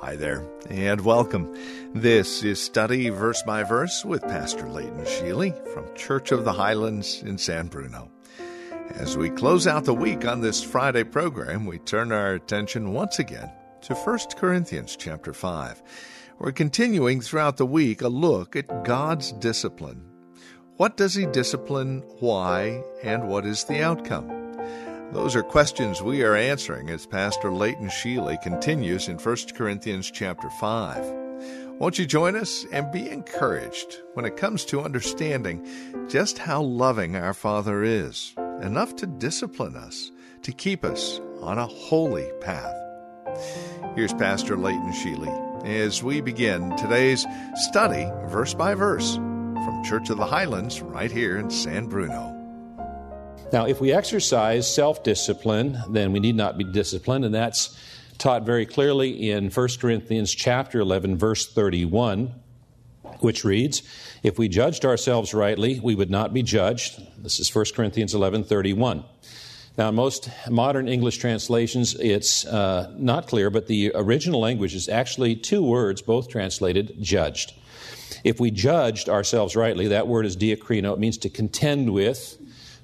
Hi there, and welcome. This is Study Verse by Verse with Pastor Leighton Sheely from Church of the Highlands in San Bruno. As we close out the week on this Friday program, we turn our attention once again to 1 Corinthians chapter 5. We're continuing throughout the week a look at God's discipline. What does He discipline, why, and what is the outcome? Those are questions we are answering as Pastor Leighton Sheely continues in 1 Corinthians chapter 5. Won't you join us and be encouraged when it comes to understanding just how loving our Father is, enough to discipline us, to keep us on a holy path. Here's Pastor Leighton Sheely as we begin today's study verse by verse from Church of the Highlands right here in San Bruno. Now, if we exercise self discipline, then we need not be disciplined, and that's taught very clearly in 1 Corinthians chapter 11 verse 31 which reads if we judged ourselves rightly we would not be judged. This is 1 Corinthians 11:31 now in most modern English translations it's uh, not clear but the original language is actually two words both translated judged. If we judged ourselves rightly that word is diakrino. It means to contend with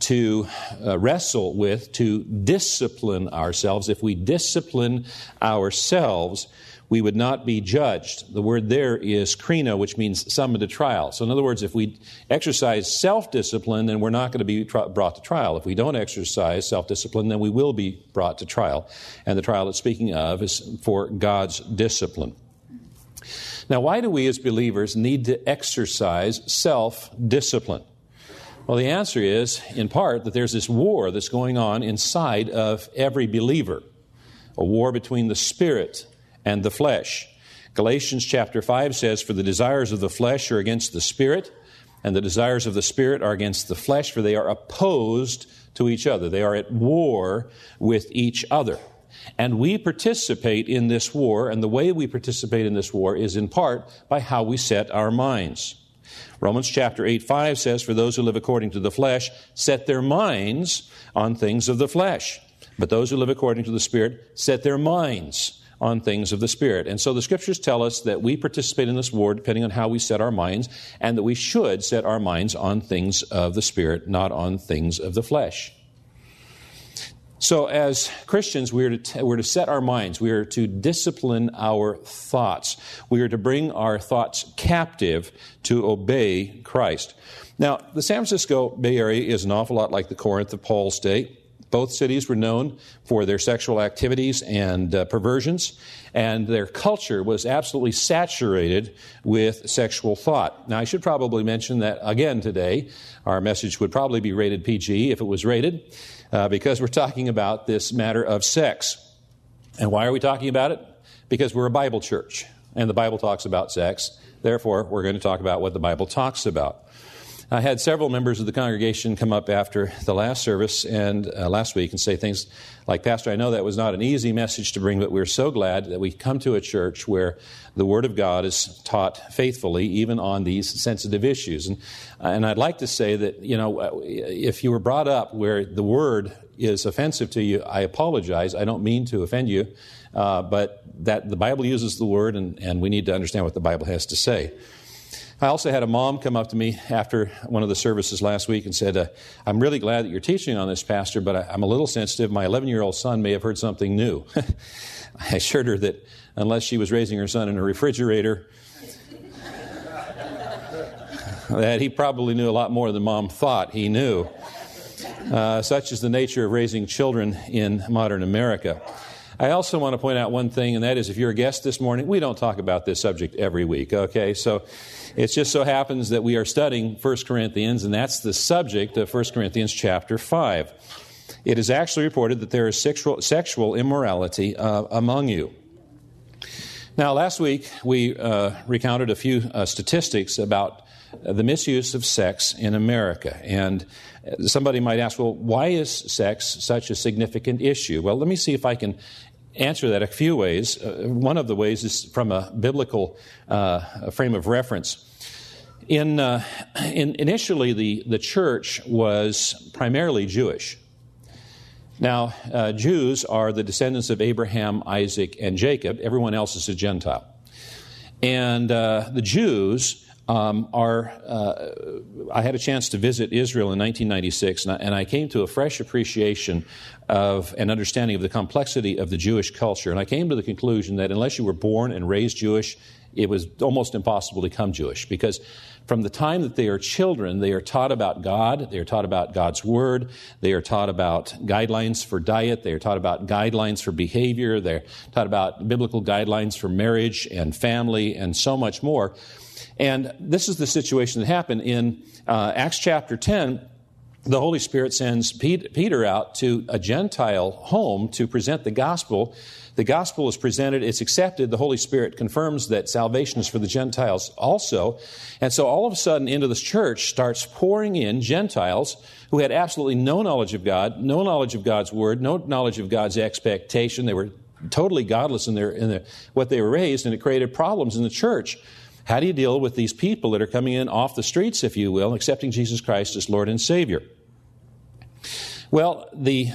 to uh, wrestle with, to discipline ourselves. If we discipline ourselves, we would not be judged. The word there is krino, which means summoned to trial. So, in other words, if we exercise self discipline, then we're not going to be brought to trial. If we don't exercise self discipline, then we will be brought to trial. And the trial it's speaking of is for God's discipline. Now, why do we as believers need to exercise self discipline? Well, the answer is, in part, that there's this war that's going on inside of every believer a war between the spirit and the flesh. Galatians chapter 5 says, For the desires of the flesh are against the spirit, and the desires of the spirit are against the flesh, for they are opposed to each other. They are at war with each other. And we participate in this war, and the way we participate in this war is in part by how we set our minds. Romans chapter 8, 5 says, For those who live according to the flesh set their minds on things of the flesh. But those who live according to the Spirit set their minds on things of the Spirit. And so the scriptures tell us that we participate in this war depending on how we set our minds, and that we should set our minds on things of the Spirit, not on things of the flesh. So, as Christians, we are, to, we're to set our minds. We are to discipline our thoughts. We are to bring our thoughts captive to obey Christ. Now, the San Francisco Bay Area is an awful lot like the Corinth of Paul's day. Both cities were known for their sexual activities and uh, perversions, and their culture was absolutely saturated with sexual thought. Now, I should probably mention that again today, our message would probably be rated PG if it was rated uh, because we're talking about this matter of sex. And why are we talking about it? Because we're a Bible church, and the Bible talks about sex. Therefore, we're going to talk about what the Bible talks about. I had several members of the congregation come up after the last service and uh, last week and say things like, Pastor, I know that was not an easy message to bring, but we're so glad that we come to a church where the Word of God is taught faithfully, even on these sensitive issues. And, uh, and I'd like to say that, you know, uh, if you were brought up where the Word is offensive to you, I apologize. I don't mean to offend you, uh, but that the Bible uses the Word, and, and we need to understand what the Bible has to say. I also had a mom come up to me after one of the services last week and said, uh, I'm really glad that you're teaching on this, Pastor, but I, am a little sensitive. My 11 year old son may have heard something new. I assured her that unless she was raising her son in a refrigerator, that he probably knew a lot more than mom thought he knew. Uh, such is the nature of raising children in modern America. I also want to point out one thing, and that is if you're a guest this morning, we don't talk about this subject every week, okay? So it just so happens that we are studying 1 Corinthians, and that's the subject of 1 Corinthians chapter 5. It is actually reported that there is sexual, sexual immorality uh, among you. Now, last week we uh, recounted a few uh, statistics about the misuse of sex in America. And somebody might ask, well, why is sex such a significant issue? Well, let me see if I can answer that a few ways. Uh, one of the ways is from a biblical uh, frame of reference. In, uh, in, initially, the, the church was primarily Jewish. Now, uh, Jews are the descendants of Abraham, Isaac, and Jacob. Everyone else is a Gentile. And uh, the Jews um, are, uh, I had a chance to visit Israel in 1996, and I, and I, came to a fresh appreciation of an understanding of the complexity of the Jewish culture. And I came to the conclusion that unless you were born and raised Jewish, it was almost impossible to become Jewish because from the time that they are children, they are taught about God, they are taught about God's Word, they are taught about guidelines for diet, they are taught about guidelines for behavior, they're taught about biblical guidelines for marriage and family and so much more. And this is the situation that happened in uh, Acts chapter 10 the Holy Spirit sends Peter out to a Gentile home to present the gospel the gospel is presented, it's accepted, the Holy Spirit confirms that salvation is for the Gentiles also. And so all of a sudden, into this church starts pouring in Gentiles who had absolutely no knowledge of God, no knowledge of God's word, no knowledge of God's expectation. They were totally godless in, their, in their, what they were raised, and it created problems in the church. How do you deal with these people that are coming in off the streets, if you will, accepting Jesus Christ as Lord and Savior? Well, the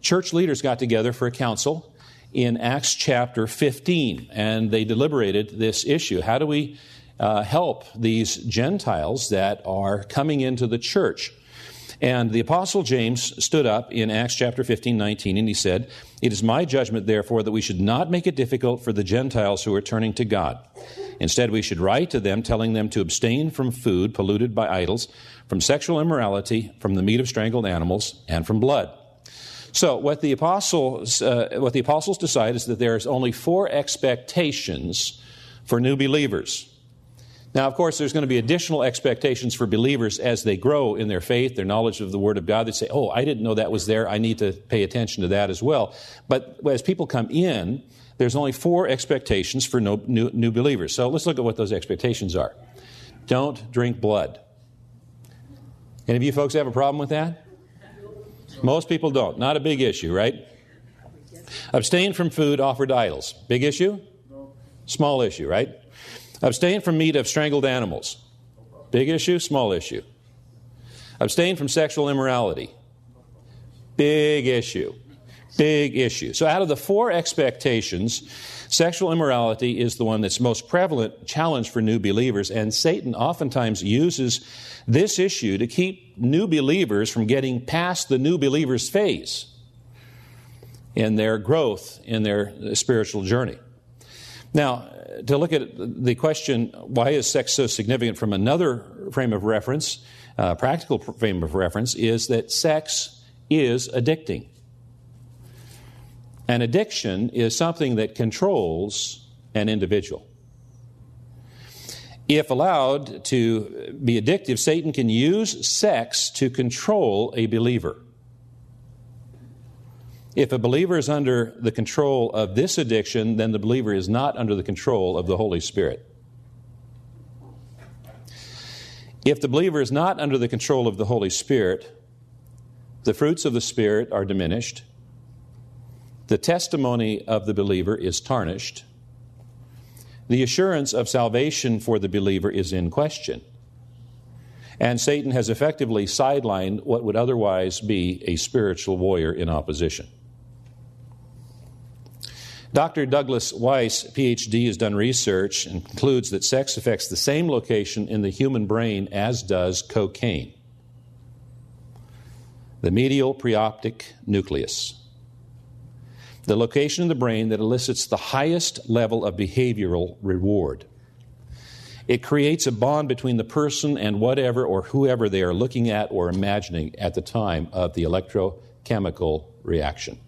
church leaders got together for a council in Acts chapter 15, and they deliberated this issue. How do we uh, help these Gentiles that are coming into the church? And the Apostle James stood up in Acts chapter 15, 19, and he said, It is my judgment, therefore, that we should not make it difficult for the Gentiles who are turning to God. Instead, we should write to them, telling them to abstain from food polluted by idols, from sexual immorality, from the meat of strangled animals, and from blood. So, what the apostles, uh, what the apostles decide is that there's only four expectations for new believers. Now, of course, there's going to be additional expectations for believers as they grow in their faith, their knowledge of the Word of God. They say, "Oh, I didn't know that was there. I need to pay attention to that as well." But as people come in, there's only four expectations for no, new, new believers. So let's look at what those expectations are. Don't drink blood. Any of you folks have a problem with that? Most people don't. Not a big issue, right? Abstain from food offered idols. Big issue? Small issue, right? Abstain from meat of strangled animals. Big issue? Small issue. Abstain from sexual immorality. Big issue. Big issue. So, out of the four expectations, sexual immorality is the one that's most prevalent challenge for new believers, and Satan oftentimes uses this issue to keep new believers from getting past the new believers phase in their growth in their spiritual journey. Now, to look at the question, why is sex so significant from another frame of reference, uh, practical frame of reference, is that sex is addicting. An addiction is something that controls an individual. If allowed to be addictive, Satan can use sex to control a believer. If a believer is under the control of this addiction, then the believer is not under the control of the Holy Spirit. If the believer is not under the control of the Holy Spirit, the fruits of the Spirit are diminished, the testimony of the believer is tarnished, the assurance of salvation for the believer is in question. And Satan has effectively sidelined what would otherwise be a spiritual warrior in opposition. Dr. Douglas Weiss, PhD, has done research and concludes that sex affects the same location in the human brain as does cocaine the medial preoptic nucleus the location in the brain that elicits the highest level of behavioral reward. It creates a bond between the person and whatever or whoever they are looking at or imagining at the time of the electrochemical reaction.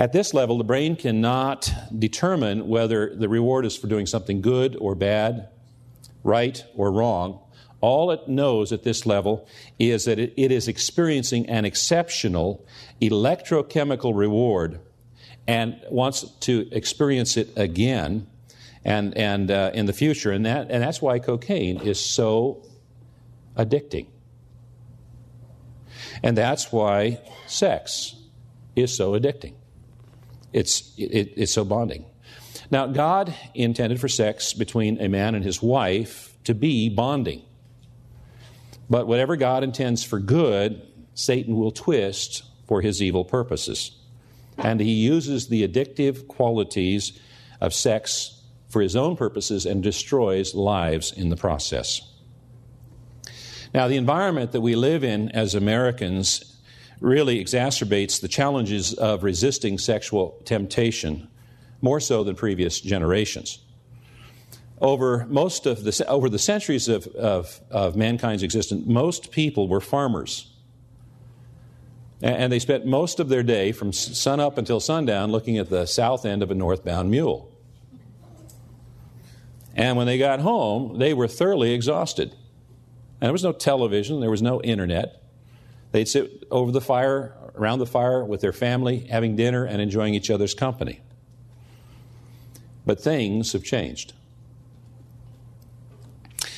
At this level, the brain cannot determine whether the reward is for doing something good or bad, right or wrong, all it knows at this level is that it, is experiencing an exceptional electrochemical reward, and wants to experience it again and, and uh, in the future. And, that, and that's why cocaine is so addicting. And that's why sex is so addicting. It's, it, it's so bonding. Now, God intended for sex between a man and his wife to be bonding. But whatever God intends for good, Satan will twist for his evil purposes. And he uses the addictive qualities of sex for his own purposes and destroys lives in the process. Now, the environment that we live in as Americans really exacerbates the challenges of resisting sexual temptation more so than previous generations. Over most of the, over the centuries of, of, of mankind's existence, most people were farmers. And they spent most of their day from sun up until sundown looking at the south end of a northbound mule. And when they got home, they were thoroughly exhausted. And there was no television, there was no internet. They'd sit over the fire, around the fire with their family, having dinner and enjoying each other's company. But things have changed.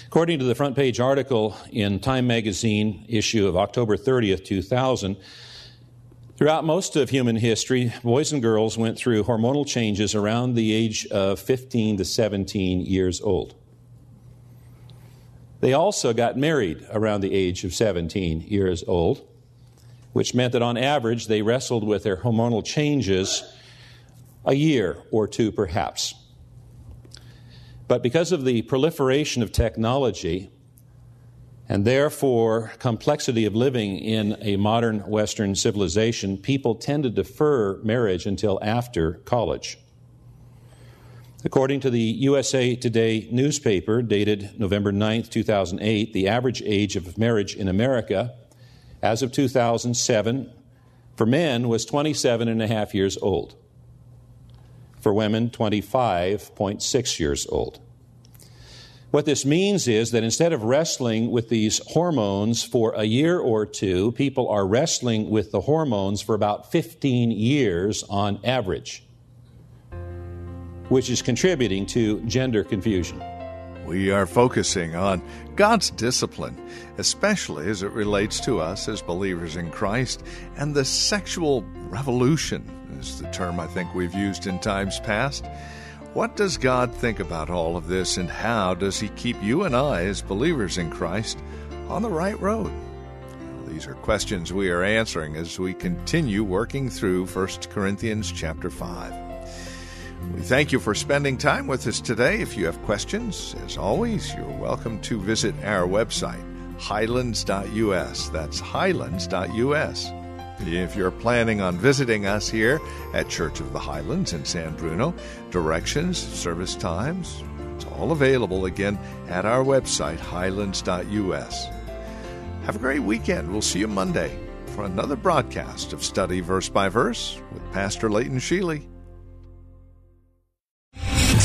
According to the front page article in Time magazine issue of October 30th, 2000, throughout most of human history, boys and girls went through hormonal changes around the age of 15 to 17 years old. They also got married around the age of 17 years old, which meant that on average they wrestled with their hormonal changes a year or two perhaps. But because of the proliferation of technology, and therefore complexity of living in a modern Western civilization, people tend to defer marriage until after college. According to the USA Today newspaper, dated November 9, 2008, the average age of marriage in America as of 2007 for men was 27 and a half years old. For women, 25.6 years old. What this means is that instead of wrestling with these hormones for a year or two, people are wrestling with the hormones for about 15 years on average which is contributing to gender confusion. We are focusing on God's discipline, especially as it relates to us as believers in Christ, and the sexual revolution is the term I think we've used in times past. What does God think about all of this, and how does He keep you and I, as believers in Christ, on the right road? These are questions we are answering as we continue working through 1 Corinthians chapter 5. We thank you for spending time with us today. If you have questions, as always, you're welcome to visit our website, highlands.us. That's highlands.us. If you're planning on visiting us here at Church of the Highlands in San Bruno, directions, service times, it's all available again at our website, highlands.us. Have a great weekend. We'll see you Monday for another broadcast of Study Verse by Verse with Pastor Leighton Sheely.